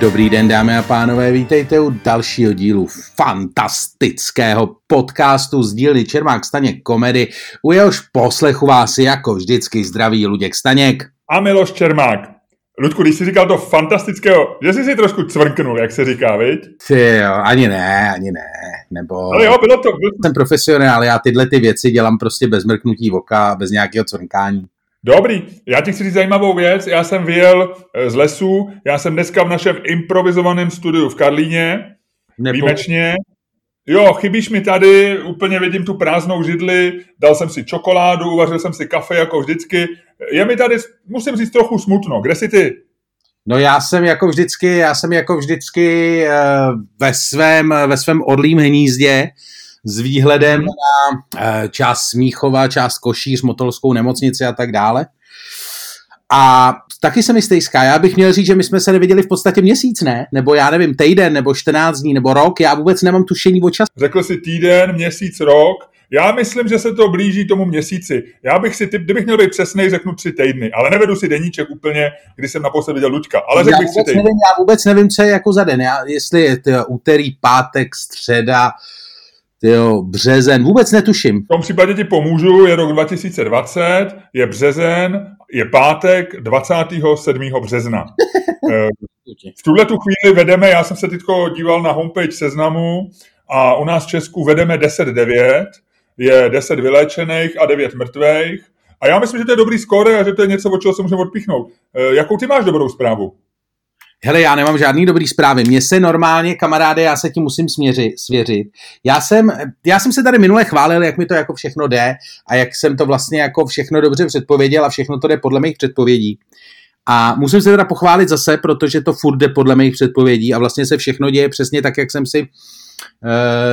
Dobrý den, dámy a pánové, vítejte u dalšího dílu fantastického podcastu z dílny Čermák Staněk komedy, u jehož poslechu vás jako vždycky zdraví Luděk Staněk. A Miloš Čermák. Ludku, když jsi říkal to fantastického, že jsi si trošku cvrknul, jak se říká, viď? Ty jo, ani ne, ani ne, nebo... Ale jo, bylo to... Jsem profesionál, já tyhle ty věci dělám prostě bez mrknutí oka, bez nějakého cvrkání. Dobrý, já ti chci říct zajímavou věc. Já jsem vyjel eh, z lesu, já jsem dneska v našem improvizovaném studiu v Karlíně, Nepo... výjimečně. Jo, chybíš mi tady, úplně vidím tu prázdnou židli, dal jsem si čokoládu, uvařil jsem si kafe jako vždycky. Je mi tady, musím říct, trochu smutno. Kde jsi ty? No já jsem jako vždycky, já jsem jako vždycky uh, ve svém, ve svém odlým hnízdě, s výhledem na eh, část Smíchova, část Košíř, Motolskou nemocnici a tak dále. A taky jsem jistý, Sky, já bych měl říct, že my jsme se neviděli v podstatě měsíc, ne? Nebo já nevím, týden, nebo 14 dní, nebo rok, já vůbec nemám tušení o čas. Řekl si týden, měsíc, rok, já myslím, že se to blíží tomu měsíci. Já bych si, typ, kdybych měl být přesný, řeknu tři týdny, ale nevedu si deníček úplně, kdy jsem naposled viděl Luďka, ale řekl bych týdny. Nevím, já vůbec nevím, co je jako za den. Já, jestli je to úterý, pátek, středa, tyjo, březen, vůbec netuším. V tom případě ti pomůžu, je rok 2020, je březen, je pátek 27. března. Eh, v tuhle tu chvíli vedeme, já jsem se teď díval na homepage seznamu a u nás v Česku vedeme 10-9, je 10 vyléčených a 9 mrtvých. A já myslím, že to je dobrý skóre a že to je něco, od čeho se můžeme odpíchnout. Eh, jakou ty máš dobrou zprávu? Hele, já nemám žádný dobrý zprávy. Mně se normálně, kamaráde, já se tím musím směři, svěřit. Já jsem, já jsem se tady minule chválil, jak mi to jako všechno jde a jak jsem to vlastně jako všechno dobře předpověděl a všechno to jde podle mých předpovědí. A musím se teda pochválit zase, protože to furt jde podle mých předpovědí a vlastně se všechno děje přesně tak, jak jsem si uh,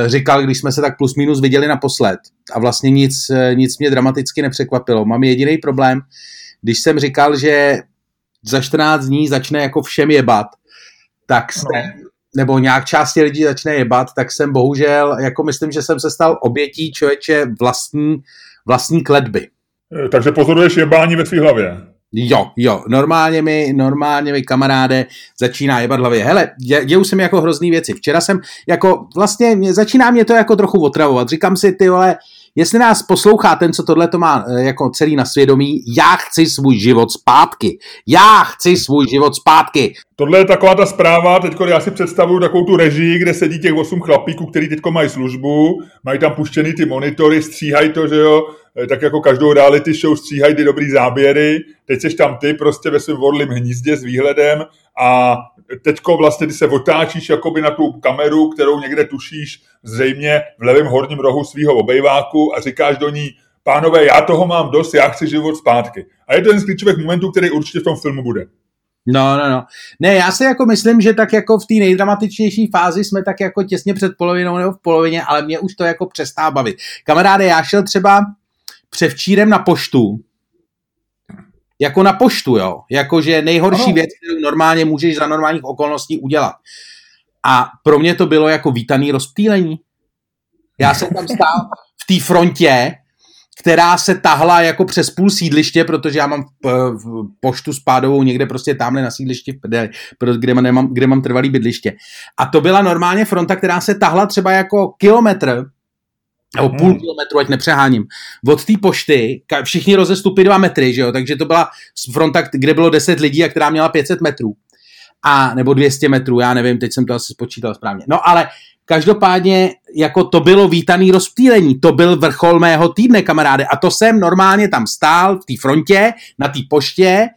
říkal, když jsme se tak plus minus viděli naposled. A vlastně nic, uh, nic mě dramaticky nepřekvapilo. Mám jediný problém, když jsem říkal, že za 14 dní začne jako všem jebat, tak se, no. nebo nějak části lidí začne jebat, tak jsem bohužel, jako myslím, že jsem se stal obětí člověče vlastní, vlastní kledby. Eh, takže pozoruješ jebání ve své hlavě. Jo, jo, normálně mi, normálně mi kamaráde začíná jebat hlavě. Hele, dějou se mi jako hrozný věci. Včera jsem jako, vlastně začíná mě to jako trochu otravovat. Říkám si, ty vole, jestli nás poslouchá ten, co tohle to má eh, jako celý na svědomí, já chci svůj život zpátky. Já chci svůj život zpátky. Tohle je taková ta zpráva, teď já si představuju takovou tu režii, kde sedí těch osm chlapíků, který teď mají službu, mají tam puštěný ty monitory, stříhají to, že jo, tak jako každou reality show stříhají ty dobrý záběry, teď seš tam ty prostě ve svém vodlým hnízdě s výhledem a teďko vlastně ty se otáčíš jakoby na tu kameru, kterou někde tušíš zřejmě v levém horním rohu svého obejváku a říkáš do ní, pánové, já toho mám dost, já chci život zpátky. A je to jeden z klíčových momentů, který určitě v tom filmu bude. No, no, no. Ne, já si jako myslím, že tak jako v té nejdramatičnější fázi jsme tak jako těsně před polovinou nebo v polovině, ale mě už to jako přestá bavit. Kamaráde, já šel třeba převčírem na poštu jako na poštu, jo. Jakože nejhorší ano. věc, kterou normálně můžeš za normálních okolností udělat. A pro mě to bylo jako vítaný rozptýlení. Já jsem tam stál v té frontě, která se tahla jako přes půl sídliště, protože já mám v poštu spádovou někde prostě tamhle na sídlišti v prdeli, kde, mám, kde mám trvalý bydliště. A to byla normálně fronta, která se tahla třeba jako kilometr nebo půl hmm. kilometru, ať nepřeháním, od té pošty, všichni rozestupy dva metry, že jo, takže to byla fronta, kde bylo 10 lidí a která měla 500 metrů. A, nebo 200 metrů, já nevím, teď jsem to asi spočítal správně. No ale každopádně, jako to bylo vítaný rozptýlení, to byl vrchol mého týdne, kamaráde, a to jsem normálně tam stál v té frontě, na té poště,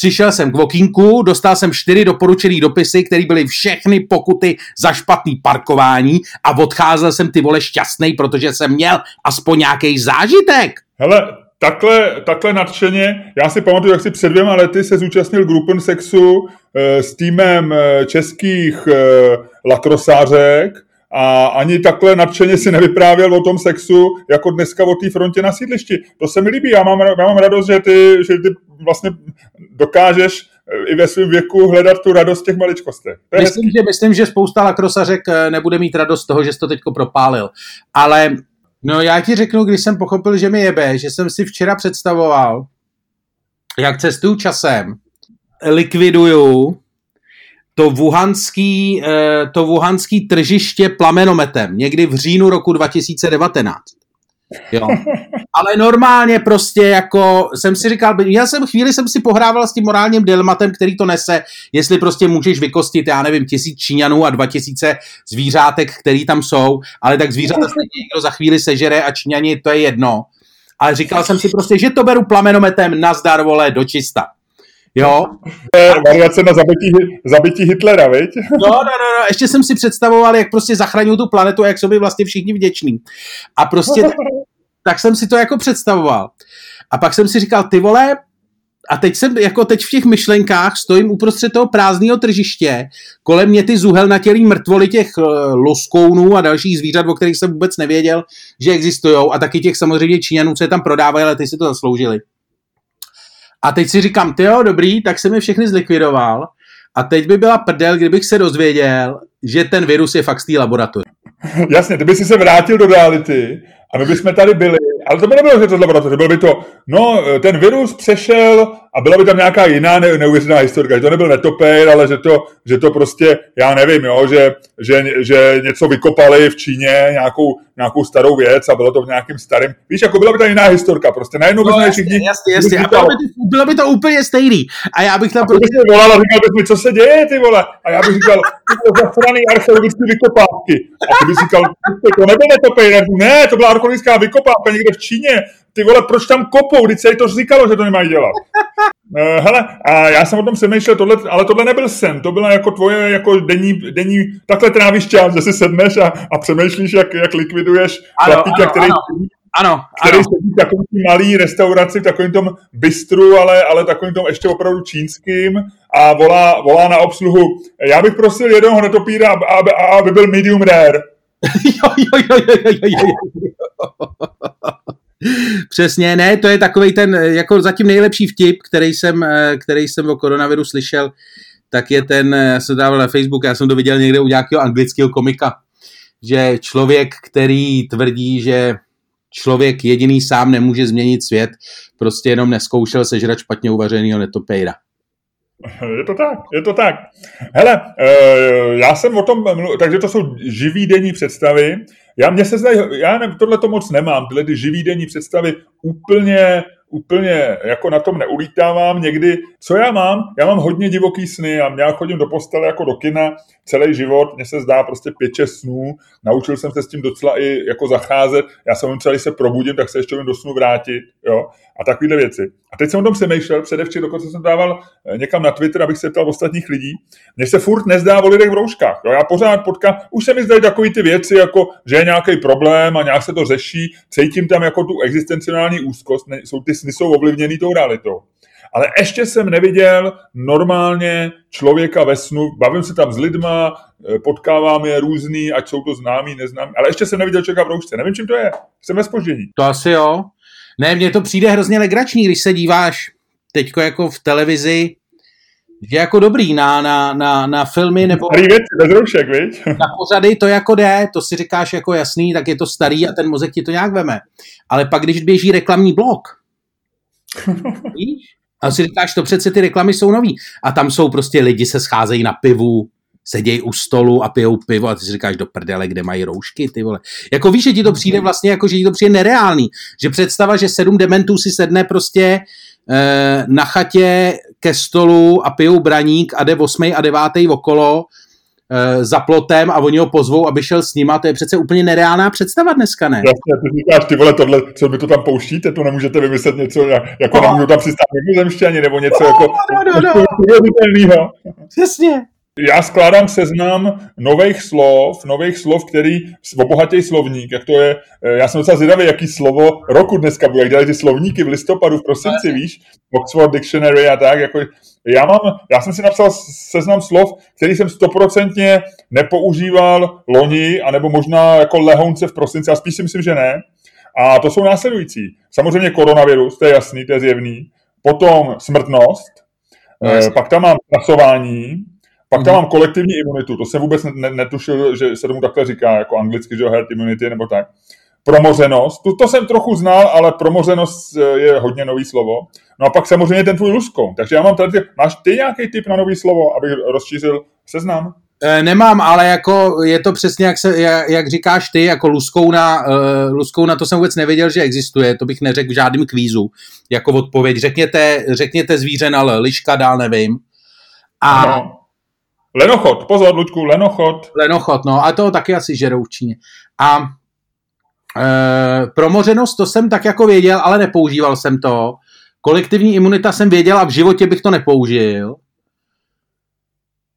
Přišel jsem k Vokinku, dostal jsem čtyři doporučený dopisy, které byly všechny pokuty za špatný parkování a odcházel jsem ty vole šťastný, protože jsem měl aspoň nějaký zážitek. Hele, takhle, takhle nadšeně, já si pamatuju, jak si před dvěma lety se zúčastnil Gruppen Sexu e, s týmem e, českých e, lakrosářek a ani takhle nadšeně si nevyprávěl o tom sexu, jako dneska o té frontě na sídlišti. To se mi líbí, já mám, já mám radost, že ty, že ty vlastně dokážeš eh, i ve svém věku hledat tu radost v těch maličkostech. Myslím že, myslím, že spousta lakrosařek eh, nebude mít radost z toho, že jsi to teďko propálil. Ale no já ti řeknu, když jsem pochopil, že mi jebe, že jsem si včera představoval, jak cestuju časem, likviduju to wuhanský, eh, to wuhanský tržiště plamenometem někdy v říjnu roku 2019. Jo. Ale normálně prostě jako jsem si říkal, já jsem chvíli jsem si pohrával s tím morálním dilematem, který to nese, jestli prostě můžeš vykostit, já nevím, tisíc Číňanů a dva tisíce zvířátek, který tam jsou, ale tak zvířata se někdo za chvíli sežere a Číňani to je jedno. Ale říkal jsem si prostě, že to beru plamenometem, nazdar vole, do čista. Jo. Variace na zabití, zabití Hitlera, viď? No, no, no, no, ještě jsem si představoval, jak prostě zachraňují tu planetu, jak jsou by vlastně všichni vděční. A prostě, tak, tak jsem si to jako představoval. A pak jsem si říkal, ty vole, a teď jsem, jako teď v těch myšlenkách stojím uprostřed toho prázdného tržiště, kolem mě ty zuhelnatělý mrtvoly těch uh, loskounů a dalších zvířat, o kterých jsem vůbec nevěděl, že existují, a taky těch samozřejmě Číňanů, co je tam prodávají, ale ty si to zasloužili. A teď si říkám, ty jo, dobrý, tak jsem je všechny zlikvidoval. A teď by byla prdel, kdybych se dozvěděl, že ten virus je fakt z té laboratoře. Jasně, ty by si se vrátil do reality a my bychom tady byli ale to by nebylo, že to z laboratoře, bylo by to, no, ten virus přešel a byla by tam nějaká jiná ne, neuvěřitelná historka, že to nebyl netopér, ale že to, že to prostě, já nevím, jo, že, že, že něco vykopali v Číně, nějakou, nějakou starou věc a bylo to v nějakým starém, víš, jako byla by tam jiná historka, prostě najednou no, bychom všichni... Jasně, jasně, a bylo by, to, bylo by to úplně stejný. A já bych tam... A prostě... Bych volal a říkal bys mi, co se děje, ty vole? A já bych říkal, ty to zasraný archeologické vykopávky. A ty bys říkal, to nebyl netopér, ne, to byla archeologická vykopávka někde v Číně ty vole, proč tam kopou, když se to říkalo, že to nemají dělat. Uh, hele, a já jsem o tom přemýšlel, tohle, ale tohle nebyl sen, to byla jako tvoje jako denní, denní takhle trávíš čas, že si sedneš a, a přemýšlíš, jak, jak likviduješ chlapíka, který, ano. Ano, který ano. sedí v takovém malý restauraci, v takovém tom bistru, ale, ale takovým tom ještě opravdu čínským a volá, volá na obsluhu. Já bych prosil jednoho netopíra, aby, aby byl medium rare. Jo, jo, jo, jo, jo, jo. Přesně, ne, to je takový ten, jako zatím nejlepší vtip, který jsem, eh, který jsem o koronaviru slyšel, tak je ten, eh, já jsem dával na Facebook, já jsem to viděl někde u nějakého anglického komika, že člověk, který tvrdí, že člověk jediný sám nemůže změnit svět, prostě jenom neskoušel sežrat špatně uvařenýho netopejra. Je to tak, je to tak. Hele, eh, já jsem o tom, takže to jsou živý denní představy. Já mě se zdají, já ne, tohle to moc nemám, tyhle ty živý denní představy úplně úplně jako na tom neulítávám. Někdy, co já mám? Já mám hodně divoký sny a já chodím do postele jako do kina celý život. Mně se zdá prostě pět, šest snů. Naučil jsem se s tím docela i jako zacházet. Já jsem celý se probudím, tak se ještě do snu vrátit. Jo? A takovéhle věci. A teď jsem o tom přemýšlel, předevčím dokonce jsem dával eh, někam na Twitter, abych se ptal ostatních lidí. Mně se furt nezdá o lidech v rouškách. Jo? Já pořád potkám, už se mi zdají takové ty věci, jako že je nějaký problém a nějak se to řeší. Cítím tam jako tu existenciální úzkost, jsou ty sny jsou ovlivněný tou realitou. Ale ještě jsem neviděl normálně člověka ve snu, bavím se tam s lidma, eh, potkávám je různý, ať jsou to známí, neznámí, ale ještě jsem neviděl člověka v roušce. Nevím, čím to je. Jsem ve spoždění. To asi jo. Ne, mně to přijde hrozně legrační, když se díváš teďko jako v televizi, že jako dobrý na, na, na, na filmy nebo... Starý věci, bez roušek, viď? Na pořady to jako jde, to si říkáš jako jasný, tak je to starý a ten mozek ti to nějak veme. Ale pak, když běží reklamní blok, víš? A si říkáš, to přece ty reklamy jsou nový. A tam jsou prostě lidi se scházejí na pivu, sedějí u stolu a pijou pivo a ty si říkáš do prdele, kde mají roušky, ty vole. Jako víš, že ti to přijde vlastně jako, že ti to přijde nereálný. Že představa, že sedm dementů si sedne prostě eh, na chatě ke stolu a pijou braník a jde osmej a devátej okolo Eh, za plotem a oni ho pozvou, aby šel s nima, to je přece úplně nereálná představa dneska, ne? Jasně, ty říkáš, ty vole, tohle, co mi to tam pouštíte, to nemůžete vymyslet něco, jako oh. nemůžu tam přistát nebo něco oh, jako no, no, no. Přesně. Já skládám seznam nových slov, nových slov, který obohatějí slovník, jak to je, eh, já jsem docela zvědavý, jaký slovo roku dneska bude, jak dělají ty slovníky v listopadu, v prosinci, víš, Oxford Dictionary a tak, jako já, mám, já jsem si napsal seznam slov, který jsem stoprocentně nepoužíval loni, anebo možná jako lehounce v prosinci, a spíš si myslím, že ne. A to jsou následující. Samozřejmě koronavirus, to je jasný, to je zjevný. Potom smrtnost, no, eh, pak tam mám trasování, pak tam mm. mám kolektivní imunitu, to jsem vůbec netušil, že se tomu takhle říká, jako anglicky, že herd immunity nebo tak. promořenost, to, to jsem trochu znal, ale promořenost eh, je hodně nový slovo. No a pak samozřejmě ten tvůj luskon. Takže já mám tady, máš ty nějaký typ na nový slovo, abych rozšířil seznam? E, nemám, ale jako je to přesně, jak, se, jak, říkáš ty, jako luskouna, uh, luskouna, to jsem vůbec nevěděl, že existuje, to bych neřekl v žádném kvízu, jako odpověď. Řekněte, řekněte zvíře na liška, dál nevím. A... No. Lenochod, pozor, Luďku, lenochod. Lenochod, no, a to taky asi žerou v Číně. A e, promořenost, to jsem tak jako věděl, ale nepoužíval jsem to. Kolektivní imunita jsem věděl a v životě bych to nepoužil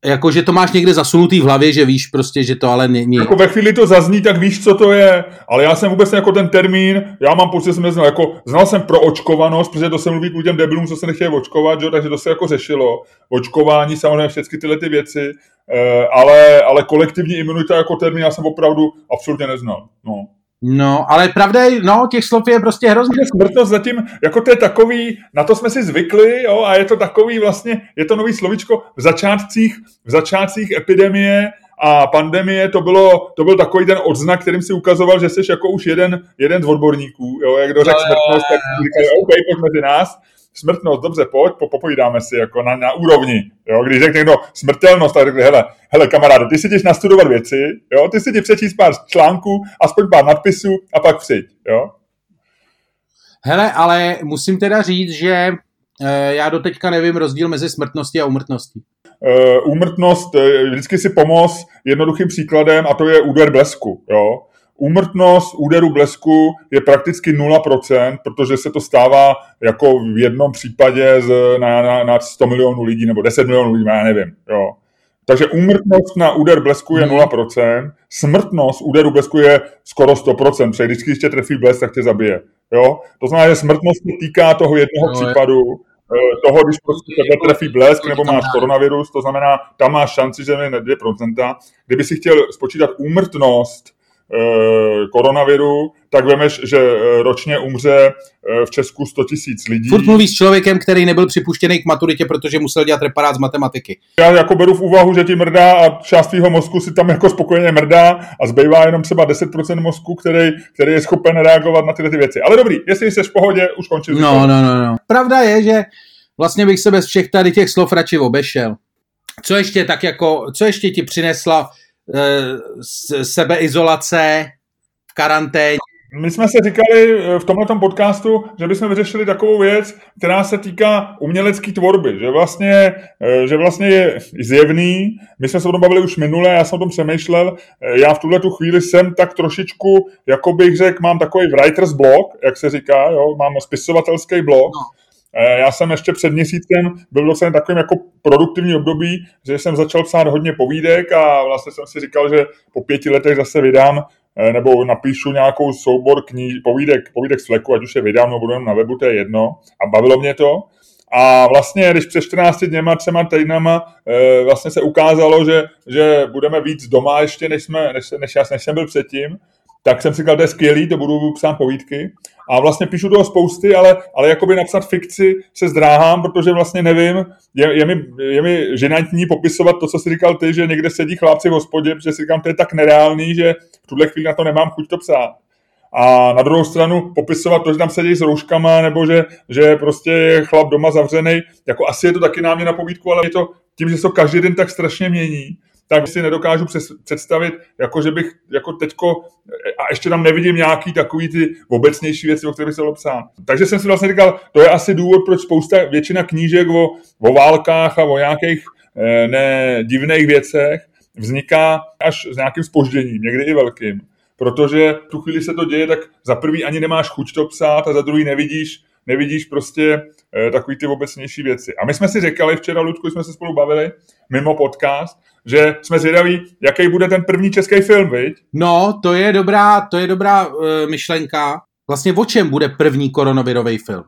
jako, že to máš někde zasunutý v hlavě, že víš prostě, že to ale není. Jako ve chvíli to zazní, tak víš, co to je, ale já jsem vůbec jako ten termín, já mám pocit, že jsem neznal, jako znal jsem pro očkovanost, protože to se mluví k lidem debilům, co se nechtějí očkovat, že? takže to se jako řešilo. Očkování, samozřejmě všechny tyhle ty věci, eh, ale, ale kolektivní imunita jako termín já jsem opravdu absolutně neznal. No. No, ale pravda je, no, těch slov je prostě hrozně. Smrtnost zatím, jako to je takový, na to jsme si zvykli, jo, a je to takový vlastně, je to nový slovičko v začátcích, v začátcích epidemie a pandemie, to, bylo, to byl takový ten odznak, kterým si ukazoval, že jsi jako už jeden, jeden z odborníků, jo, jak kdo řekl smrtnost, tak říkali, OK, pojď mezi nás, smrtnost, dobře, pojď, po, popovídáme si jako na, na úrovni. Jo? Když řekne někdo smrtelnost, tak řekne, hele, hele kamaráde, ty si jdeš nastudovat věci, jo? ty si ti přečíst pár článků, aspoň pár nadpisů a pak přijď. Jo? Hele, ale musím teda říct, že e, já doteďka nevím rozdíl mezi smrtností a umrtností. E, úmrtnost, e, vždycky si pomoz jednoduchým příkladem a to je úder blesku. Jo? Úmrtnost úderu blesku je prakticky 0%, protože se to stává jako v jednom případě z, na, na, na 100 milionů lidí nebo 10 milionů lidí, já nevím. Jo. Takže úmrtnost na úder blesku je 0%, mhm. smrtnost úderu blesku je skoro 100%, protože když ještě trefí blesk, tak tě zabije. Jo? To znamená, že smrtnost se týká toho jednoho no, případu, je toho, když prostě tebe trefí blesk nebo máš koronavirus, to znamená, tam máš šanci, že je 2%. Kdyby si chtěl spočítat úmrtnost Eh, koronaviru, tak vemeš, že eh, ročně umře eh, v Česku 100 tisíc lidí. Furt mluvíš s člověkem, který nebyl připuštěný k maturitě, protože musel dělat reparát z matematiky. Já jako beru v úvahu, že ti mrdá a část tvýho mozku si tam jako spokojeně mrdá a zbývá jenom třeba 10% mozku, který, který je schopen reagovat na tyhle ty věci. Ale dobrý, jestli jsi v pohodě, už končím. No, no, no, no. Pravda je, že vlastně bych se bez všech tady těch slov radši obešel. Co ještě tak jako, co ještě ti přinesla Eh, sebeizolace, v karanténě. My jsme se říkali eh, v tomto podcastu, že bychom vyřešili takovou věc, která se týká umělecké tvorby, že vlastně, eh, že vlastně je zjevný, my jsme se o tom bavili už minule, já jsem o tom přemýšlel, já v tuhle tu chvíli jsem tak trošičku, jako bych řekl, mám takový writer's blog, jak se říká, jo, mám spisovatelský blog, no. Eh, já jsem ještě před měsícem byl docela takovým jako produktivní období, že jsem začal psát hodně povídek a vlastně jsem si říkal, že po pěti letech zase vydám eh, nebo napíšu nějakou soubor kníž, povídek, povídek z fleku, ať už je vydám nebo budu na webu, to je jedno. A bavilo mě to. A vlastně, když před 14 dněma, třema týdnama e, vlastně se ukázalo, že, že budeme víc doma ještě, než, jsme, než, než, než jsem byl předtím, tak jsem si říkal, to je skvělý, to budu psát povídky. A vlastně píšu toho spousty, ale, ale jakoby napsat fikci se zdráhám, protože vlastně nevím, je, je, mi, je mi ženantní popisovat to, co jsi říkal ty, že někde sedí chlapci v hospodě, protože si říkám, to je tak nereálný, že v tuhle chvíli na to nemám chuť to psát. A na druhou stranu popisovat to, že tam sedí s rouškama, nebo že, že prostě je chlap doma zavřený, jako asi je to taky námě na povídku, ale je to tím, že se to každý den tak strašně mění, tak si nedokážu představit, jako že bych jako teďko, a ještě tam nevidím nějaký takový ty obecnější věci, o kterých bych se psát. Takže jsem si vlastně říkal, to je asi důvod, proč spousta, většina knížek o, o válkách a o nějakých eh, ne, divných věcech vzniká až s nějakým spožděním, někdy i velkým. Protože tu chvíli se to děje, tak za prvý ani nemáš chuť to psát a za druhý nevidíš, nevidíš prostě e, takový ty obecnější věci. A my jsme si říkali včera, Ludku, jsme se spolu bavili mimo podcast, že jsme zvědaví, jaký bude ten první český film, viď? No, to je dobrá, to je dobrá uh, myšlenka. Vlastně o čem bude první koronavirový film?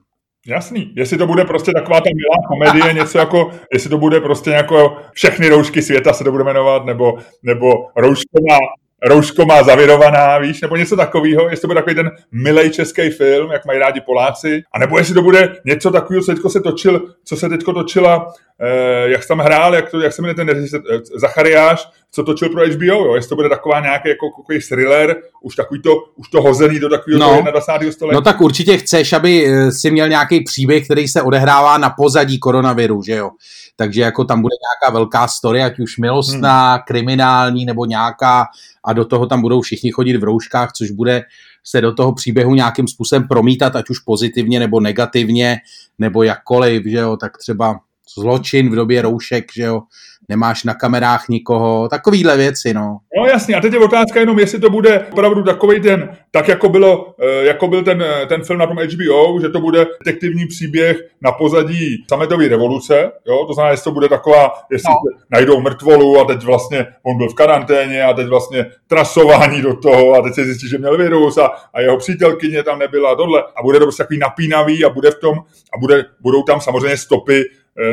Jasný. Jestli to bude prostě taková ta milá komedie, něco jako, jestli to bude prostě jako všechny roušky světa se to bude jmenovat, nebo, nebo roušková, rouško má zavirovaná, víš, nebo něco takového, jestli to bude takový ten milej český film, jak mají rádi Poláci, a nebo jestli to bude něco takového, co teďko se točil, co se teďko točila, eh, jak tam hrál, jak, to, jak se jmenuje ten režisér, eh, Zachariáš, co točil pro HBO, jo? jestli to bude taková nějaký jako, jako thriller, už takový to, už to hozený do takového no, 21. století. No tak určitě chceš, aby eh, si měl nějaký příběh, který se odehrává na pozadí koronaviru, že jo? Takže jako tam bude nějaká velká story, ať už milostná, hmm. kriminální nebo nějaká a do toho tam budou všichni chodit v rouškách, což bude se do toho příběhu nějakým způsobem promítat, ať už pozitivně nebo negativně, nebo jakkoliv, že jo, tak třeba zločin v době roušek, že jo, nemáš na kamerách nikoho, takovýhle věci, no. No jasně, a teď je otázka jenom, jestli to bude opravdu takový ten, tak jako, bylo, eh, jako byl ten, eh, ten film na tom HBO, že to bude detektivní příběh na pozadí sametové revoluce, jo, to znamená, jestli to bude taková, jestli no. najdou mrtvolu a teď vlastně on byl v karanténě a teď vlastně trasování do toho a teď se zjistí, že měl virus a, a jeho přítelkyně tam nebyla a tohle. A bude to prostě takový napínavý a bude v tom a bude, budou tam samozřejmě stopy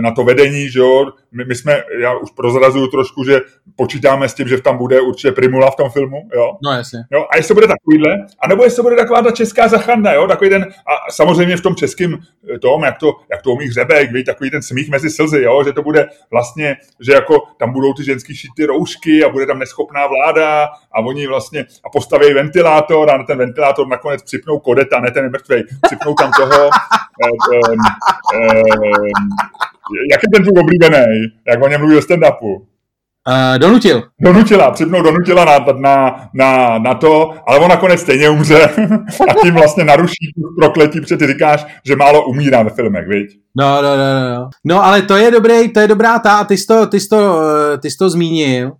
na to vedení, že jo. My, my jsme, já už prozrazuju trošku, že počítáme s tím, že tam bude určitě Primula v tom filmu, jo. No jasně. Jo, a jestli to bude takovýhle, anebo jestli to bude taková ta česká zachanda, jo, takový ten, a samozřejmě v tom českém eh, tom, jak to, jak to umí hřebek, víš, takový ten smích mezi slzy, jo, že to bude vlastně, že jako tam budou ty ženský šít ty roušky a bude tam neschopná vláda a oni vlastně a postaví ventilátor a na ten ventilátor nakonec připnou kodeta, ne ten mrtvej, připnou tam toho, eh, eh, eh, jak je ten tvůj oblíbený? Jak o něm mluví o stand-upu? Uh, donutil. Donutila, připnou donutila na, na, na, na to, ale on nakonec stejně umře a tím vlastně naruší tu prokletí, protože ty říkáš, že málo umírá ve filmech, viď? No, no, no, no. No, ale to je dobrý, to je dobrá ta, ty jsi to, ty jsi to, eh, ty jsi to zmínil.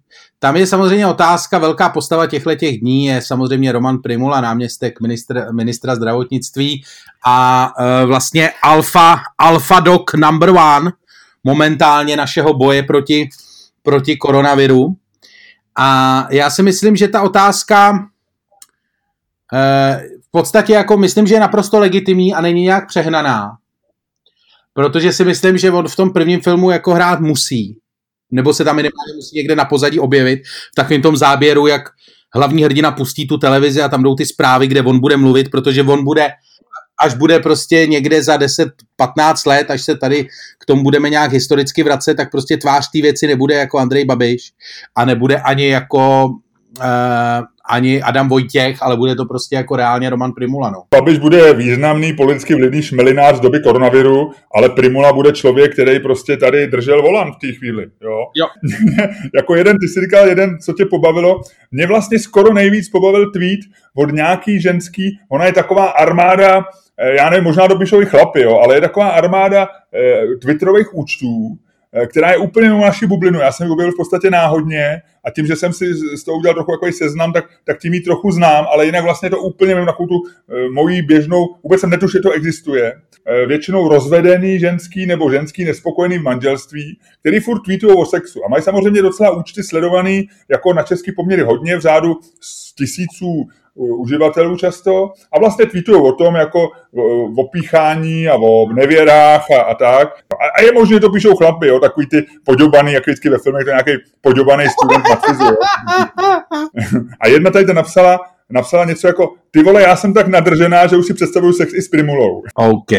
Tam je samozřejmě otázka, velká postava těchto těch dní je samozřejmě Roman Primula, náměstek ministr, ministra zdravotnictví a uh, vlastně alfa, alfa doc number one momentálně našeho boje proti, proti koronaviru. A já si myslím, že ta otázka uh, v podstatě jako myslím, že je naprosto legitimní a není nějak přehnaná. Protože si myslím, že on v tom prvním filmu jako hrát musí nebo se tam minimálně musí někde na pozadí objevit v takovém tom záběru, jak hlavní hrdina pustí tu televizi a tam jdou ty zprávy, kde on bude mluvit, protože on bude, až bude prostě někde za 10-15 let, až se tady k tomu budeme nějak historicky vracet, tak prostě tvář té věci nebude jako Andrej Babiš a nebude ani jako uh, ani Adam Vojtěch, ale bude to prostě jako reálně Roman Primula. No. Babiš bude významný politicky vlivný šmelinář z doby koronaviru, ale Primula bude člověk, který prostě tady držel volan v té chvíli. Jo? jo. jako jeden, ty jsi říkal jeden, co tě pobavilo. Mě vlastně skoro nejvíc pobavil tweet od nějaký ženský, ona je taková armáda, eh, já nevím, možná dopíšou i chlapy, jo, ale je taková armáda eh, twitterových účtů, která je úplně mimo naši bublinu. Já jsem ji objevil v podstatě náhodně a tím, že jsem si z toho udělal trochu takový seznam, tak, tak tím ji trochu znám, ale jinak vlastně to úplně mimo takovou tu e, mojí běžnou, vůbec jsem netušil, že to existuje. E, většinou rozvedený ženský nebo ženský nespokojený v manželství, který furt tweetují o sexu. A mají samozřejmě docela účty sledovaný jako na český poměry hodně v řádu tisíců uživatelů často a vlastně tweetují o tom jako o píchání a o nevěrách a, a tak. A, a je možné, že to píšou chlapy, jo, takový ty poďobaný, jak vždycky ve filmech, to je nějaký poďobaný student matfizu. A jedna tady to napsala, napsala něco jako, ty vole, já jsem tak nadržená, že už si představuju sex i s Primulou. OK.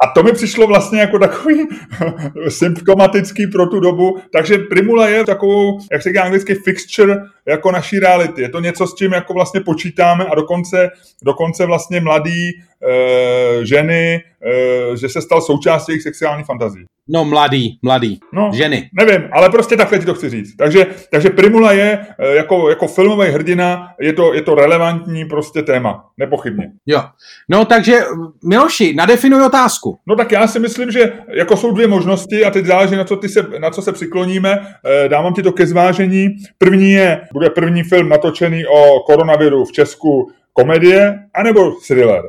A to mi přišlo vlastně jako takový symptomatický pro tu dobu, takže Primula je takovou, jak se říká anglicky, fixture jako naší reality. Je to něco, s čím jako vlastně počítáme a dokonce, dokonce vlastně mladý e, ženy, e, že se stal součástí jejich sexuální fantazí. No mladý, mladý, no, ženy. Nevím, ale prostě takhle ti to chci říct. Takže, takže Primula je e, jako, jako filmový hrdina, je to, je to relevantní prostě téma, nepochybně. Jo, no takže Miloši, nadefinuj otázku. No tak já si myslím, že jako jsou dvě možnosti a teď záleží na co, ty se, na co se přikloníme. E, dávám ti to ke zvážení. První je, bude první film natočený o koronaviru v Česku komedie anebo thriller.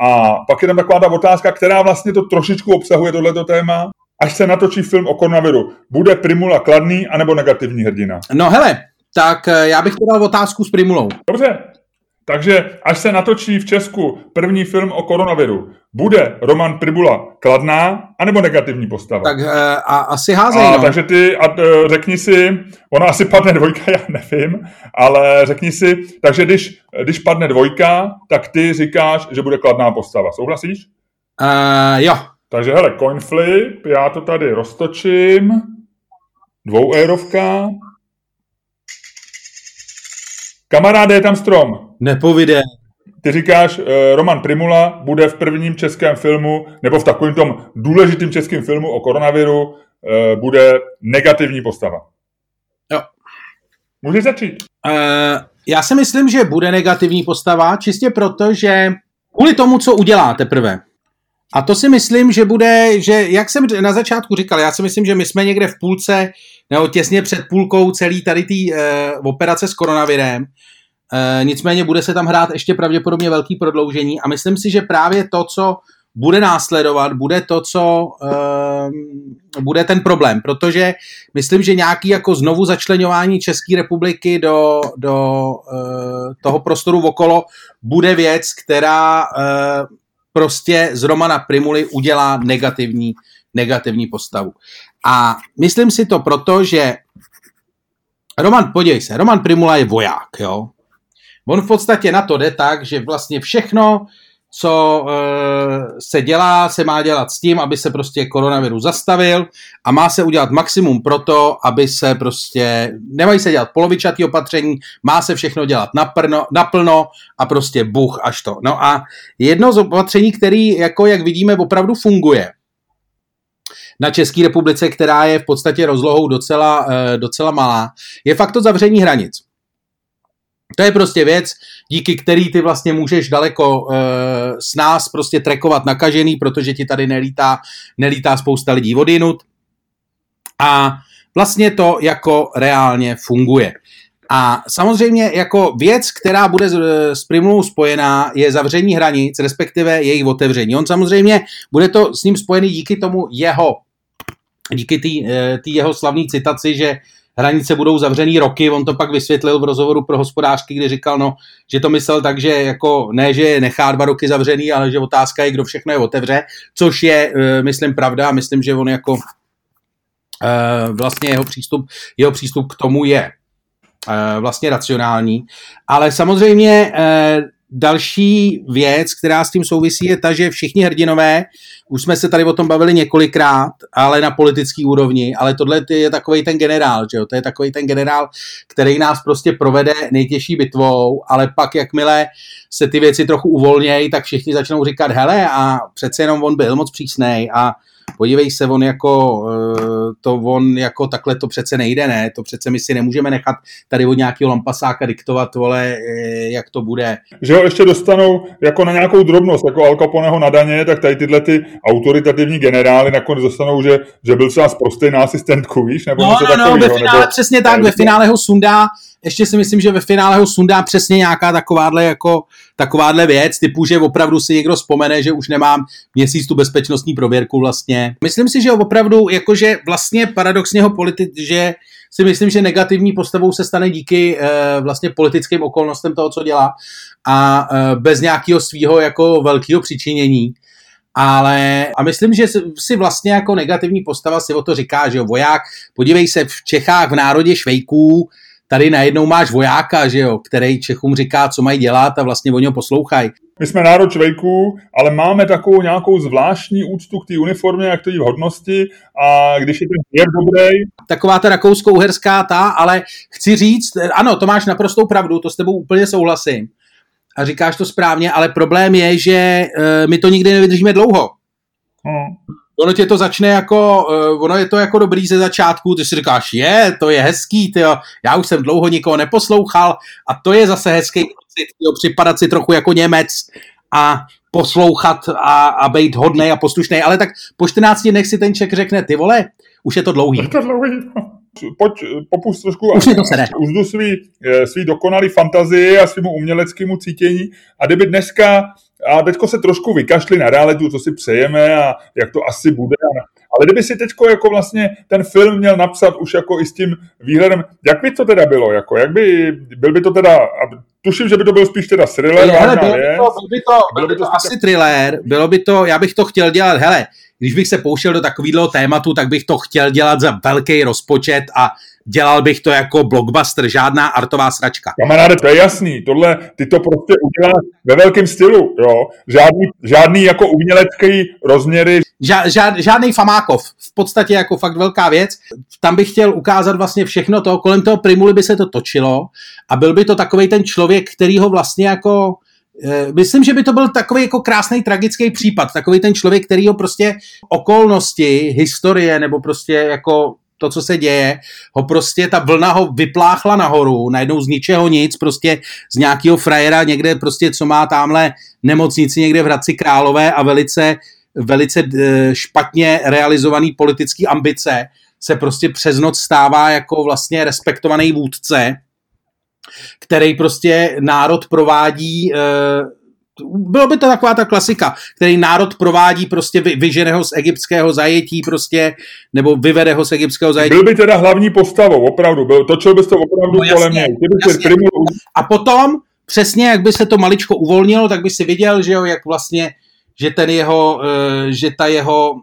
A pak je tam taková ta otázka, která vlastně to trošičku obsahuje tohleto téma. Až se natočí film o koronaviru, bude Primula kladný anebo negativní hrdina? No hele, tak eh, já bych podal otázku s Primulou. Dobře, Takže až se natočí v Česku první film o koronaviru, bude Roman Pribula kladná anebo negativní postava? Tak eh, a asi házej, a, no. Takže ty a, eh, řekni si, ona asi padne dvojka, já nevím, ale řekni si, takže když, když padne dvojka, tak ty říkáš, že bude kladná postava. Souhlasíš? Uh, jo. Takže hele, coin flip, já to tady roztočím. Dvou érovka. Kamaráde, je tam strom. Nepovide. Ty říkáš, uh, Roman Primula bude v prvním českém filmu, nebo v takovém tom důležitým českém filmu o koronaviru, uh, bude negativní postava. Jo. Můžeš začít. Uh, já si myslím, že bude negativní postava, čistě proto, že kvůli tomu, co udělá teprve. A to si myslím, že bude, že jak jsem na začátku říkal, já si myslím, že my jsme někde v půlce, nebo těsně před půlkou celý tady té uh, operace s koronavirem. Uh, nicméně bude se tam hrát ještě pravděpodobně velký prodloužení a myslím si, že právě to, co bude následovat, bude to, co uh, bude ten problém, protože myslím, že nějaký jako znovu začlenování České republiky do, do uh, toho prostoru okolo bude věc, která uh, prostě z Romana Primuly udělá negativní, negativní postavu. A myslím si to proto, že Roman, podívej se, Roman Primula je voják, jo. On v podstatě na to jde tak, že vlastně všechno, co e, se dělá, se má dělat s tím, aby se prostě koronavirus zastavil a má se udělat maximum pro to, aby se prostě, nemají se dělat polovičatý opatření, má se všechno dělat naplno, naplno a prostě buch až to. No a jedno z opatření, který, jako jak vidíme, opravdu funguje, na České republice, která je v podstatě rozlohou docela, docela malá, je fakt to zavření hranic. To je prostě věc, díky který ty vlastně můžeš daleko e, s nás prostě trekovat nakažený, protože ti tady nelítá, nelítá spousta lidí odinut. A vlastně to jako reálně funguje. A samozřejmě jako věc, která bude s, s Primulou spojená, je zavření hranic, respektive jejich otevření. On samozřejmě bude to s ním spojený díky tomu jeho, díky té jeho slavné citaci, že hranice budou zavřený roky, on to pak vysvětlil v rozhovoru pro hospodářky, kdy říkal, no, že to myslel tak, že jako ne, že je nechá dva roky zavřený, ale že otázka je, kdo všechno je otevře, což je, myslím, pravda a myslím, že on jako vlastně jeho přístup, jeho přístup k tomu je vlastně racionální, ale samozřejmě další věc, která s tím souvisí, je ta, že všichni hrdinové, už jsme se tady o tom bavili několikrát, ale na politický úrovni, ale tohle je takový ten generál, že jo? to je takový ten generál, který nás prostě provede nejtěžší bitvou, ale pak jakmile se ty věci trochu uvolnějí, tak všichni začnou říkat, hele, a přece jenom on byl moc přísnej a podívej se, on jako, to on jako takhle to přece nejde, ne, to přece my si nemůžeme nechat tady od nějakého lampasáka diktovat, vole, jak to bude. Že ho ještě dostanou jako na nějakou drobnost, jako Al Caponeho na daně, tak tady tyhle ty autoritativní generály nakonec dostanou, že, že byl třeba prostý na asistentku, víš? Nebo no, no, no, ve finále, nebo, přesně tak, ve finále ho sundá, ještě si myslím, že ve finále ho sundá přesně nějaká takováhle, jako, takováhle věc, typu, že opravdu si někdo vzpomene, že už nemám měsíc tu bezpečnostní prověrku vlastně. Myslím si, že opravdu, jakože vlastně paradoxně ho politi- že si myslím, že negativní postavou se stane díky e, vlastně politickým okolnostem toho, co dělá a e, bez nějakého svého jako velkého přičinění. Ale a myslím, že si vlastně jako negativní postava si o to říká, že jo, voják, podívej se, v Čechách v národě švejků tady najednou máš vojáka, že jo, který Čechům říká, co mají dělat a vlastně oni ho poslouchají. My jsme národ čvejků, ale máme takovou nějakou zvláštní úctu k té uniformě a k té hodnosti a když je ten věr dobrý. Taková ta rakousko-uherská ta, ale chci říct, ano, to máš naprostou pravdu, to s tebou úplně souhlasím. A říkáš to správně, ale problém je, že uh, my to nikdy nevydržíme dlouho. Hmm ono tě to začne jako, uh, ono je to jako dobrý ze začátku, ty si říkáš, je, to je hezký, tyjo, já už jsem dlouho nikoho neposlouchal a to je zase hezký pocit, připadat si trochu jako Němec a poslouchat a, a být hodnej a poslušný, ale tak po 14 dnech si ten Ček řekne, ty vole, už je to dlouhý. Je to dlouhý. Pojď, popust trošku už mi to sere. uzdu svý, svý dokonalý fantazii a svýmu uměleckému cítění a kdyby dneska a teďko se trošku vykašli na realitu, co si přejeme a jak to asi bude. Ale kdyby si teďko jako vlastně ten film měl napsat už jako i s tím výhledem, jak by to teda bylo, jako, jak by, byl by to teda, tuším, že by to byl spíš teda thriller, hele, bylo, by to, byl by to, bylo by to, asi thriller, bylo by to, já bych to chtěl dělat, hele, když bych se pouštěl do takového tématu, tak bych to chtěl dělat za velký rozpočet a dělal bych to jako blockbuster, žádná artová sračka. Kamaráde, to je jasný, tohle, ty to prostě uděláš ve velkém stylu, jo, žádný, žádný jako umělecký rozměry. Ža, žád, žádný famákov, v podstatě jako fakt velká věc. Tam bych chtěl ukázat vlastně všechno to, kolem toho Primuly by se to točilo a byl by to takový ten člověk, který ho vlastně jako Eh, myslím, že by to byl takový jako krásný tragický případ, takový ten člověk, který ho prostě okolnosti, historie nebo prostě jako to, co se děje, ho prostě, ta vlna ho vypláchla nahoru, najednou z ničeho nic, prostě z nějakého frajera někde prostě, co má tamhle nemocnici někde v Hradci Králové a velice, velice eh, špatně realizovaný politický ambice se prostě přes noc stává jako vlastně respektovaný vůdce, který prostě národ provádí eh, bylo by to taková ta klasika, který národ provádí prostě vyžene ho z egyptského zajetí prostě, nebo vyvede ho z egyptského zajetí. Byl by teda hlavní postavou, opravdu, byl, točil bys to opravdu no, kolem něj. A potom, přesně jak by se to maličko uvolnilo, tak by si viděl, že jo, jak vlastně, že ten jeho, eh, že ta jeho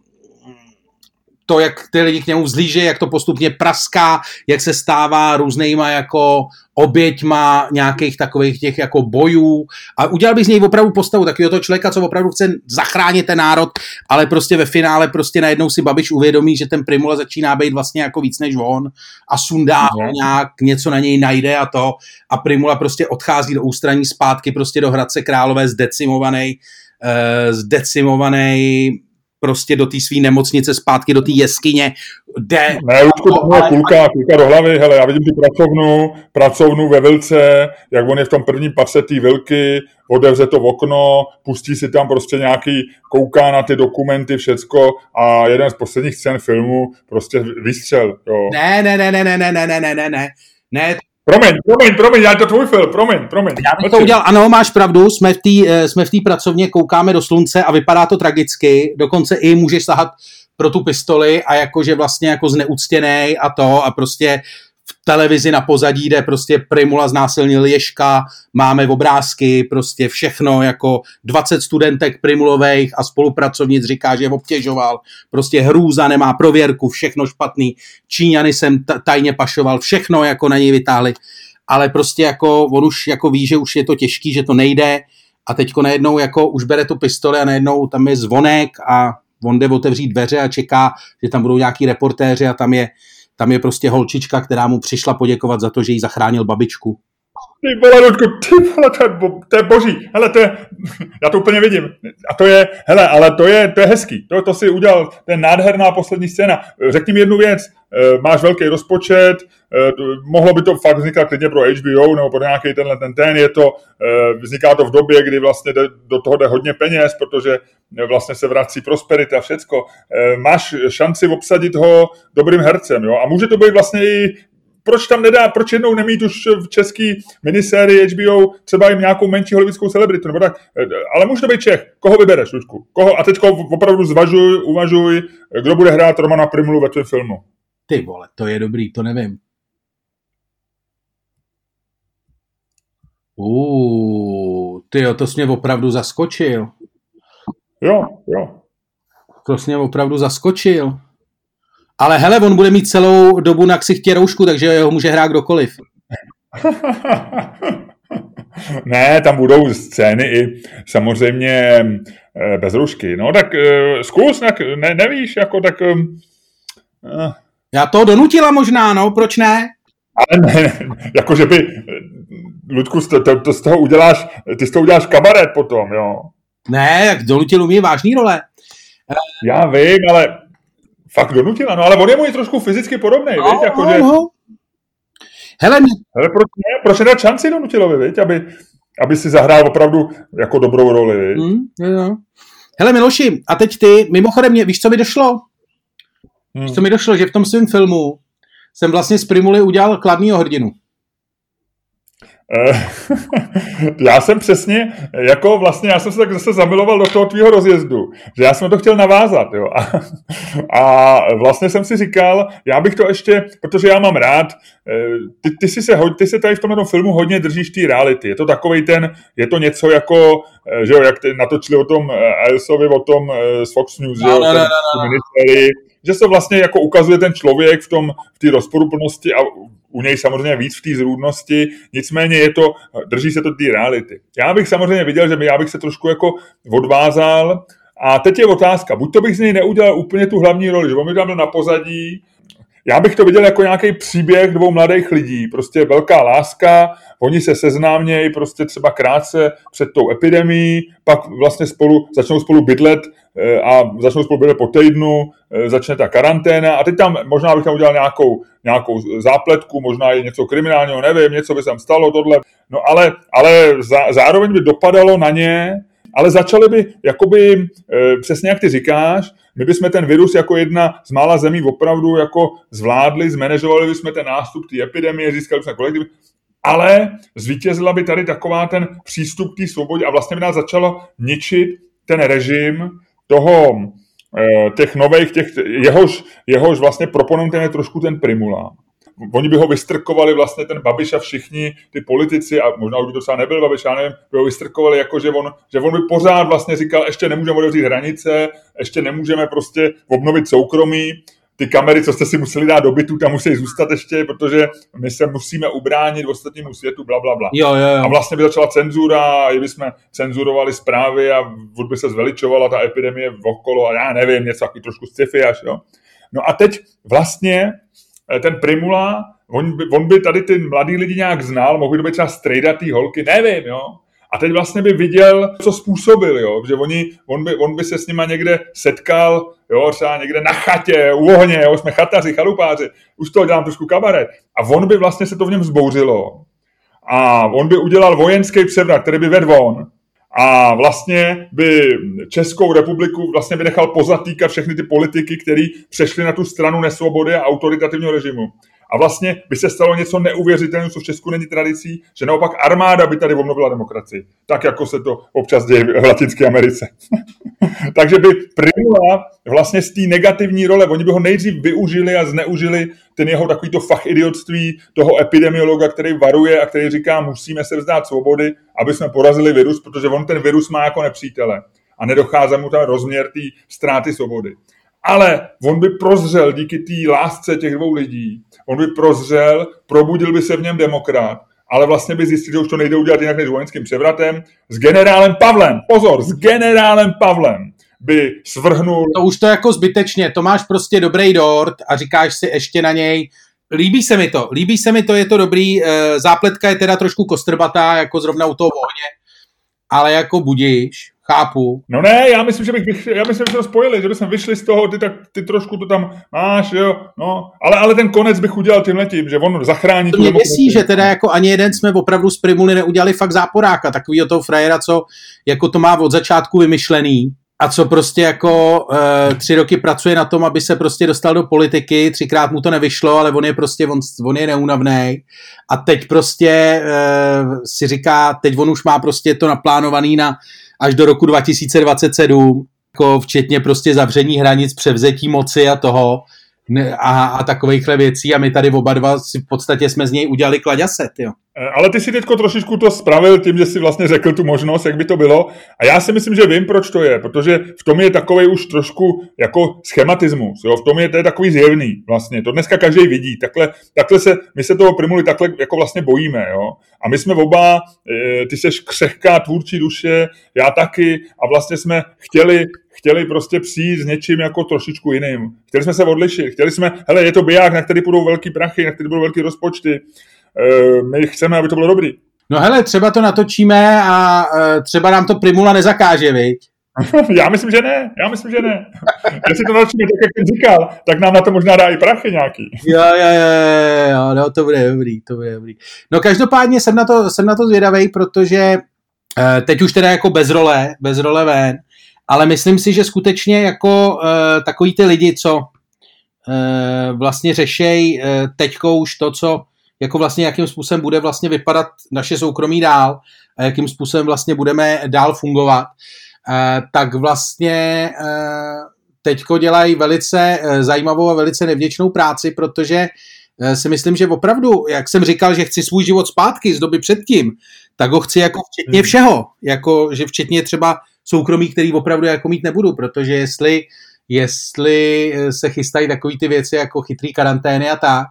to, jak ty lidi k němu vzlíže, jak to postupně praská, jak se stává různýma jako oběťma nějakých takových těch jako bojů a udělal bych z něj opravdu postavu takového toho člověka, co opravdu chce zachránit ten národ, ale prostě ve finále prostě najednou si Babiš uvědomí, že ten Primula začíná být vlastně jako víc než on a sundá ho no. nějak, něco na něj najde a to a Primula prostě odchází do ústraní zpátky prostě do Hradce Králové zdecimovaný, uh, zdecimovaný prostě do té své nemocnice, zpátky do té jeskyně, jde... Ne, Ludku, to je kulka, kulka do hlavy, hele, já vidím tu pracovnu, pracovnu ve Vilce, jak on je v tom prvním patře té Vilky, otevře to okno, pustí si tam prostě nějaký, kouká na ty dokumenty, všecko a jeden z posledních scén filmu prostě vystřel, jo. Ne, ne, ne, ne, ne, ne, ne, ne, ne, ne, ne, Promiň, promiň, promiň, já to tvůj film, promiň, promiň. Já bych to udělal, ano, máš pravdu, jsme v té eh, jsme v pracovně, koukáme do slunce a vypadá to tragicky, dokonce i můžeš sahat pro tu pistoli a jakože vlastně jako zneuctěný a to a prostě v televizi na pozadí, kde prostě Primula znásilnil Ježka, máme obrázky, prostě všechno, jako 20 studentek Primulových a spolupracovnic říká, že je obtěžoval, prostě hrůza, nemá prověrku, všechno špatný, Číňany jsem tajně pašoval, všechno jako na něj vytáhli, ale prostě jako on už jako ví, že už je to těžký, že to nejde. A teďko najednou jako už bere tu pistoli a najednou tam je zvonek a on jde otevřít dveře a čeká, že tam budou nějaký reportéři a tam je tam je prostě holčička, která mu přišla poděkovat za to, že jí zachránil babičku. Ty vole, Ludku, ty vole, to je, bo, to je boží. Hele, to je, já to úplně vidím. A to je, hele, ale to je, to je hezký. To, to si udělal, to je nádherná poslední scéna. Řekni mi jednu věc, eh, máš velký rozpočet, mohlo by to fakt vznikat klidně pro HBO nebo pro nějaký tenhle ten ten, je to, eh, vzniká to v době, kdy vlastně do toho jde hodně peněz, protože vlastně se vrací prosperita a všecko. Máš šanci obsadit ho dobrým hercem, jo, a může to být vlastně i proč tam nedá, proč jednou nemít už v český minisérii HBO třeba jim nějakou menší hollywoodskou celebritu, nebo tak, ale může to být Čech. Koho vybereš, Lučku? Koho? A teď opravdu zvažuj, uvažuj, kdo bude hrát Romana Primulu ve tvém filmu. Ty vole, to je dobrý, to nevím. Uuu, ty jo, to jsi mě opravdu zaskočil. Jo, jo. To jsi mě opravdu zaskočil. Ale hele, on bude mít celou dobu na ksichtě roušku, takže ho může hrát kdokoliv. ne, tam budou scény i samozřejmě eh, bez roušky. No tak uh, zkus, ne, nevíš, jako tak... Uh, Já to donutila možná, no, proč ne? Ale ne, jako že by, Ludku, to, to, to z toho uděláš, ty z toho uděláš kabaret potom, jo. Ne, jak donutil mě vážný role. Já vím, ale Fakt donutila, no ale on je mu trošku fyzicky podobný, no, viď? Jako, no, že... no. Hele, mě... Hele, proč ne? Proč nedá šanci Donutilovi, viď? Aby, aby si zahrál opravdu jako dobrou roli, viď? Mm, jo, jo. Hele Miloši, a teď ty, mimochodem, mě, víš, co mi došlo? Hmm. Víš, co mi došlo, že v tom svém filmu jsem vlastně z Primuly udělal kladnýho hrdinu. Eh, já jsem přesně, jako vlastně, já jsem se tak zase zamiloval do toho tvýho rozjezdu, že já jsem to chtěl navázat, jo. A, a vlastně jsem si říkal, já bych to ještě, protože já mám rád, eh, ty, ty, si se, ty se tady v tomhle filmu hodně držíš té reality. Je to takový ten, je to něco jako, eh, že jo, jak natočili o tom Elsovi, o tom z Fox News, no, že jo, no, no, no, no. že se vlastně jako ukazuje ten člověk v tom, v té rozporuplnosti a u něj samozřejmě víc v té zrůdnosti, nicméně je to, drží se to té reality. Já bych samozřejmě viděl, že já bych se trošku jako odvázal a teď je otázka, buď to bych z něj neudělal úplně tu hlavní roli, že on by tam byl na pozadí, já bych to viděl jako nějaký příběh dvou mladých lidí, prostě velká láska, oni se seznámějí prostě třeba krátce před tou epidemí, pak vlastně spolu, začnou spolu bydlet eh, a začnou spolu bydlet po týdnu, eh, začne ta karanténa a teď tam možná bych tam udělal nějakou, nějakou zápletku, možná i něco kriminálního, nevím, něco by se tam stalo, tohle. No ale, ale zá, zároveň by dopadalo na ně, ale začaly by, jakoby, e, přesně jak ty říkáš, my bychom ten virus jako jedna z mála zemí opravdu jako zvládli, zmanéžovali bychom ten nástup té epidemie, získali bychom kolektiv, ale zvítězila by tady taková ten přístup k té svobodě a vlastně by nás začalo ničit ten režim toho, těch nových, těch, jehož, jehož vlastně proponentem je trošku ten primula. Oni by ho vystrkovali vlastně ten Babiš a všichni ty politici, a možná už by to třeba nebyl Babiš, já nevím, by ho vystrkovali jako, že on, že on by pořád vlastně říkal, ještě nemůžeme otevřít hranice, ještě nemůžeme prostě obnovit soukromí, ty kamery, co jste si museli dát do bytu, tam musí zůstat ještě, protože my se musíme ubránit v ostatnímu světu, bla, bla, bla. Jo, jo, jo. A vlastně by začala cenzura, i bychom cenzurovali zprávy a by se zveličovala ta epidemie okolo a já nevím, něco takový trošku sci-fi až, jo. No a teď vlastně Eh, ten Primula, on by, on by tady ty mladý lidi nějak znal, mohl by to být třeba strejdatý holky, nevím, jo. A teď vlastně by viděl, co způsobil, jo, že oni, on, by, on by se s nima někde setkal, jo, třeba někde na chatě, u ohně, jo, jsme chataři, chalupáři, už to dělám trošku kabaret. A on by vlastně se to v něm zbouřilo. A on by udělal vojenský převrat, který by vedl on a vlastně by Českou republiku vlastně by nechal pozatýkat všechny ty politiky, kteří přešli na tu stranu nesvobody a autoritativního režimu. A vlastně by se stalo něco neuvěřitelného, co v Česku není tradicí, že naopak armáda by tady obnovila demokracii. Tak, jako se to občas děje v Latinské Americe. Takže by Primula vlastně z té negativní role, oni by ho nejdřív využili a zneužili ten jeho takovýto fach idiotství toho epidemiologa, který varuje a který říká, musíme se vzdát svobody, aby jsme porazili virus, protože on ten virus má jako nepřítele a nedochází mu ten rozměr té ztráty svobody. Ale on by prozřel díky té lásce těch dvou lidí, on by prozřel, probudil by se v něm demokrat, ale vlastně by zjistil, že už to nejde udělat jinak než vojenským převratem, s generálem Pavlem, pozor, s generálem Pavlem by svrhnul... To už to jako zbytečně, to máš prostě dobrý dort a říkáš si ještě na něj, líbí se mi to, líbí se mi to, je to dobrý, eh, zápletka je teda trošku kostrbatá, jako zrovna u toho ohně, ale jako budíš, chápu. No ne, já myslím, že bych, já myslím, že to spojili, že bychom vyšli z toho, ty, tak, ty trošku to tam máš, jo, no, ale, ale ten konec bych udělal tím letím, že on zachrání to mě děsí, že teda jako ani jeden jsme opravdu z Primuly neudělali fakt záporáka, takovýho toho frajera, co jako to má od začátku vymyšlený, a co prostě jako e, tři roky pracuje na tom, aby se prostě dostal do politiky, třikrát mu to nevyšlo, ale on je prostě, on, on je neunavný a teď prostě e, si říká, teď on už má prostě to naplánovaný na až do roku 2027, jako včetně prostě zavření hranic, převzetí moci a toho a, a takovýchhle věcí a my tady oba dva si v podstatě jsme z něj udělali klaďaset, jo. Eh, ale ty si teďko trošičku to spravil tím, že si vlastně řekl tu možnost, jak by to bylo. A já si myslím, že vím, proč to je, protože v tom je takový už trošku jako schematismus. Jo? V tom je to je takový zjevný vlastně. To dneska každý vidí. Takhle, takhle se, my se toho primuli takhle jako vlastně bojíme. Jo? A my jsme oba, eh, ty seš křehká tvůrčí duše, já taky. A vlastně jsme chtěli chtěli prostě přijít s něčím jako trošičku jiným. Chtěli jsme se odlišit. Chtěli jsme, hele, je to biják, na který budou velký prachy, na který budou velký rozpočty Eh, my chceme, aby to bylo dobrý. No hele, třeba to natočíme a uh, třeba nám to Primula nezakáže, viď? já myslím, že ne. Já myslím, že ne. Jestli to natočíme tak, jak ten říkal, tak nám na to možná dá i prachy nějaký. Jo, jo, jo, jo, no to bude dobrý, to bude dobrý. No každopádně jsem na to, jsem na to zvědavý, protože uh, teď už teda jako bez role, bez role ven, ale myslím si, že skutečně jako uh, takový ty lidi, co uh, vlastně řešejí uh, teďko už to, co jako vlastně jakým způsobem bude vlastně vypadat naše soukromí dál a jakým způsobem vlastně budeme dál fungovat, eh, tak vlastně eh, teďko dělají velice eh, zajímavou a velice nevděčnou práci, protože si myslím, že opravdu, jak jsem říkal, že chci svůj život zpátky z doby předtím, tak ho chci jako včetně hmm. všeho, jako že včetně třeba soukromí, který opravdu jako mít nebudu, protože jestli, jestli se chystají takové ty věci jako chytrý karantény a tak,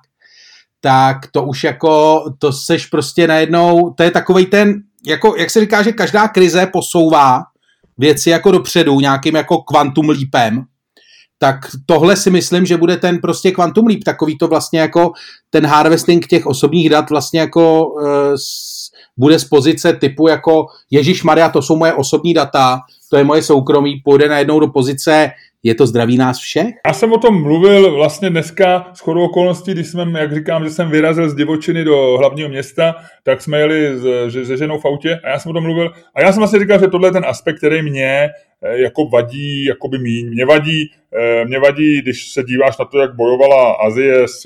tak to už jako, to seš prostě najednou, to je takový ten, jako, jak se říká, že každá krize posouvá věci jako dopředu nějakým jako kvantum lípem, tak tohle si myslím, že bude ten prostě kvantum líp, takový to vlastně jako ten harvesting těch osobních dat vlastně jako s, bude z pozice typu jako Ježíš Maria, to jsou moje osobní data, to je moje soukromí, půjde najednou do pozice je to zdraví nás všech? Já jsem o tom mluvil vlastně dneska s chodou okolností, když jsme, jak říkám, že jsem vyrazil z divočiny do hlavního města, tak jsme jeli se ženou v autě a já jsem o tom mluvil. A já jsem vlastně říkal, že tohle je ten aspekt, který mě eh, jako vadí, jakoby míň. Mě vadí, eh, mě vadí, když se díváš na to, jak bojovala Azie s,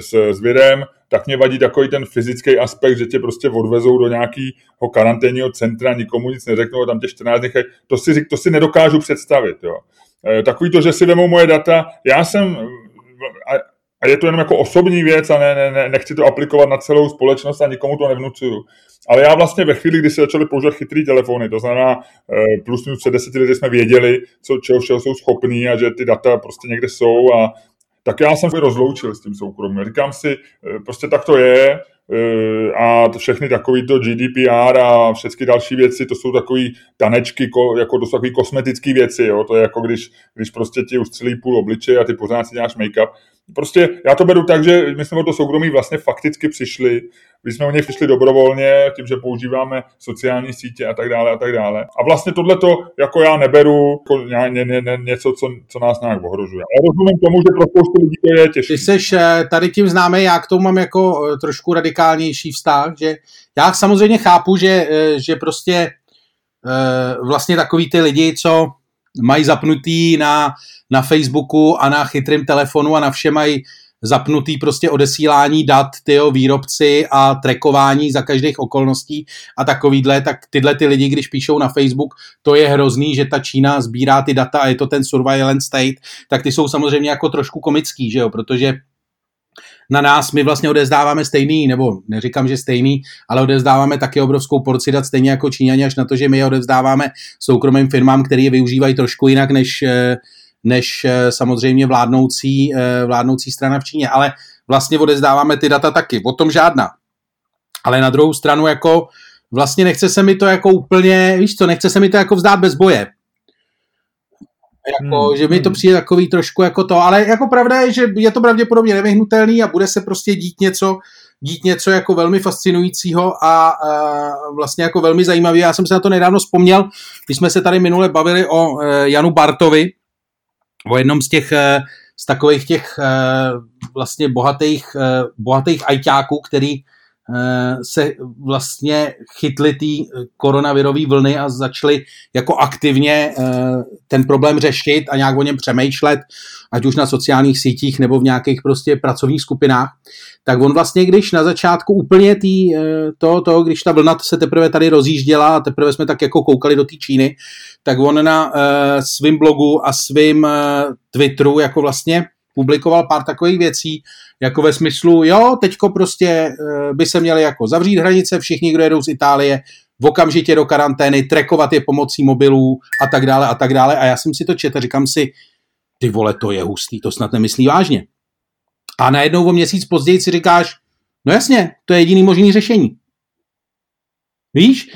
s, s virem, tak mě vadí takový ten fyzický aspekt, že tě prostě odvezou do nějakého karanténního centra, nikomu nic neřeknou, tam tě 14 dní, to si, to si nedokážu představit. Jo. Eh, takový to, že si vemou moje data, já jsem, a je to jenom jako osobní věc a ne, ne, ne, nechci to aplikovat na celou společnost a nikomu to nevnucuju. Ale já vlastně ve chvíli, kdy se začali používat chytrý telefony, to znamená eh, plus minus před deseti lety jsme věděli, co, čeho všeho jsou schopní a že ty data prostě někde jsou a tak já jsem se rozloučil s tím soukromím. Říkám si, eh, prostě tak to je, Eh, a to všechny takový to GDPR a všechny další věci, to jsou takový tanečky, jako to jsou takový kosmetické věci, jo? to je jako když, když prostě ti ustřelí půl obliče a ty pořád si děláš make-up. Prostě já to beru tak, že my jsme o to soukromí vlastně fakticky přišli, my jsme o něj přišli dobrovolně, tím, že používáme sociální sítě a tak dále a tak dále. A vlastně tohle to jako já neberu jako ně, ně, ně, něco, co, co nás nějak ohrožuje. Já rozumím tomu, že pro spoustu lidí to je těžké. Ty jsi eh, tady tím známý, já k tomu mám jako eh, trošku radikálnější vztah, že já samozřejmě chápu, že, eh, že prostě vlastně takový ty lidi, co mají zapnutý na, na Facebooku a na chytrém telefonu a na vše mají zapnutý prostě odesílání dat tyho výrobci a trekování za každých okolností a takovýhle, tak tyhle ty lidi, když píšou na Facebook, to je hrozný, že ta Čína sbírá ty data a je to ten surveillance state, tak ty jsou samozřejmě jako trošku komický, že jo, protože na nás my vlastně odezdáváme stejný, nebo neříkám, že stejný, ale odezdáváme taky obrovskou porci dat stejně jako Číňani, až na to, že my je odezdáváme soukromým firmám, které je využívají trošku jinak než, eh, než eh, samozřejmě vládnoucí, eh, vládnoucí strana v Číně. Ale vlastně odezdáváme ty data taky, o tom žádná. Ale na druhou stranu jako vlastně nechce se mi to jako úplně, víš co, nechce se mi to jako vzdát bez boje. Jako, hmm. že mi to hmm. přijde takový trošku jako to, ale jako pravda je, že je to pravděpodobně nevyhnutelný a bude se prostě dít něco, dít něco jako velmi fascinujícího a, a vlastně jako velmi zajímavý. Já jsem se na to nedávno vzpomněl, když jsme se tady minule bavili o e, Janu Bartovi, o jednom z těch e, z takových těch e, vlastně bohatých, e, bohatých ajťáků, který se vlastně chytli té koronavirové vlny a začali jako aktivně eh, ten problém řešit a nějak o něm přemýšlet, ať už na sociálních sítích nebo v nějakých prostě pracovních skupinách, tak on vlastně, když na začátku úplně tý, eh, to, to, když ta vlna se teprve tady rozjížděla a teprve jsme tak jako koukali do té Číny, tak on na svým blogu a svým Twitteru jako vlastně publikoval pár takových věcí, jako ve smyslu, jo, teďko prostě eh, by se měli jako zavřít hranice, všichni, kdo jedou z Itálie, v okamžitě do karantény, trekovat je pomocí mobilů a tak dále a tak dále. A já jsem si to četl, říkám si, ty vole, to je hustý, to snad nemyslí vážně. A najednou o měsíc později si říkáš, no jasně, to je jediný možný řešení. Víš,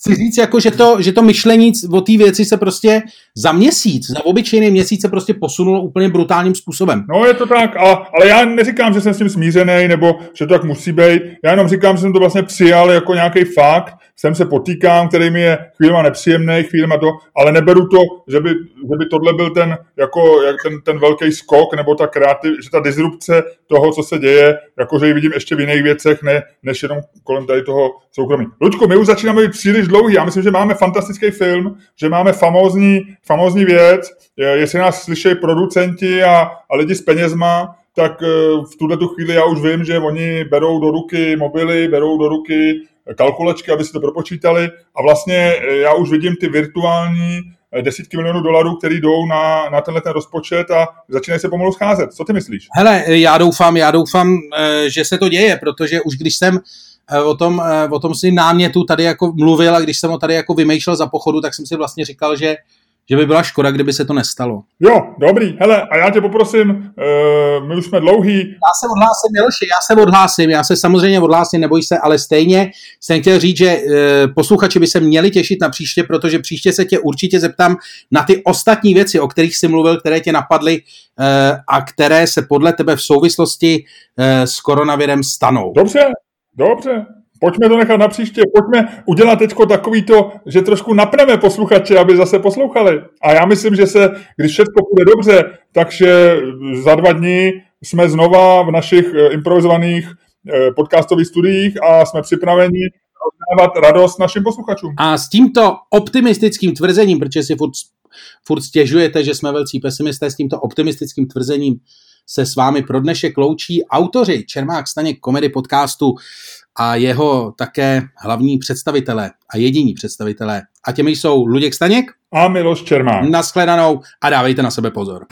chci říct, jako, že, to, že to myšlení o té věci se prostě za měsíc, za obyčejný měsíc se prostě posunulo úplně brutálním způsobem. No je to tak, ale, ale já neříkám, že jsem s tím smířený, nebo že to tak musí být. Já jenom říkám, že jsem to vlastně přijal jako nějaký fakt, sem se potýkám, který mi je chvílema nepříjemný, chvílema to, ale neberu to, že by, že by tohle byl ten, jako, jak ten, ten velký skok, nebo ta kreativ, že ta disrupce toho, co se děje, jako že ji vidím ještě v jiných věcech, ne, než jenom kolem tady toho soukromí. Luďko, my už začínáme být příliš dlouhý. Já myslím, že máme fantastický film, že máme famózní, famózní věc. Jestli nás slyšejí producenti a, a lidi s penězma, tak v tuhle tu chvíli já už vím, že oni berou do ruky mobily, berou do ruky kalkulačky, aby si to propočítali a vlastně já už vidím ty virtuální desítky milionů dolarů, které jdou na, na tenhle ten rozpočet a začínají se pomalu scházet. Co ty myslíš? Hele, já doufám, já doufám, že se to děje, protože už když jsem o tom, o tom si námětu tady jako mluvil a když jsem ho tady jako vymýšlel za pochodu, tak jsem si vlastně říkal, že že by byla škoda, kdyby se to nestalo. Jo, dobrý. Hele, a já tě poprosím, uh, my už jsme dlouhý. Já se odhlásím, Miloši, já se odhlásím, já se samozřejmě odhlásím, neboj se, ale stejně jsem chtěl říct, že uh, posluchači by se měli těšit na příště, protože příště se tě určitě zeptám na ty ostatní věci, o kterých jsi mluvil, které tě napadly uh, a které se podle tebe v souvislosti uh, s koronavirem stanou. Dobře, dobře. Pojďme to nechat na příště, pojďme udělat teď takový to, že trošku napneme posluchače, aby zase poslouchali. A já myslím, že se, když všechno bude dobře, takže za dva dny jsme znova v našich eh, improvizovaných eh, podcastových studiích a jsme připraveni rozdávat radost našim posluchačům. A s tímto optimistickým tvrzením, protože si furt, furt stěžujete, že jsme velcí pesimisté, s tímto optimistickým tvrzením se s vámi pro dnešek loučí autoři Čermák Staněk komedy podcastu a jeho také hlavní představitelé a jediní představitelé. A těmi jsou Luděk Staněk a Miloš Čermák. Naschledanou a dávejte na sebe pozor.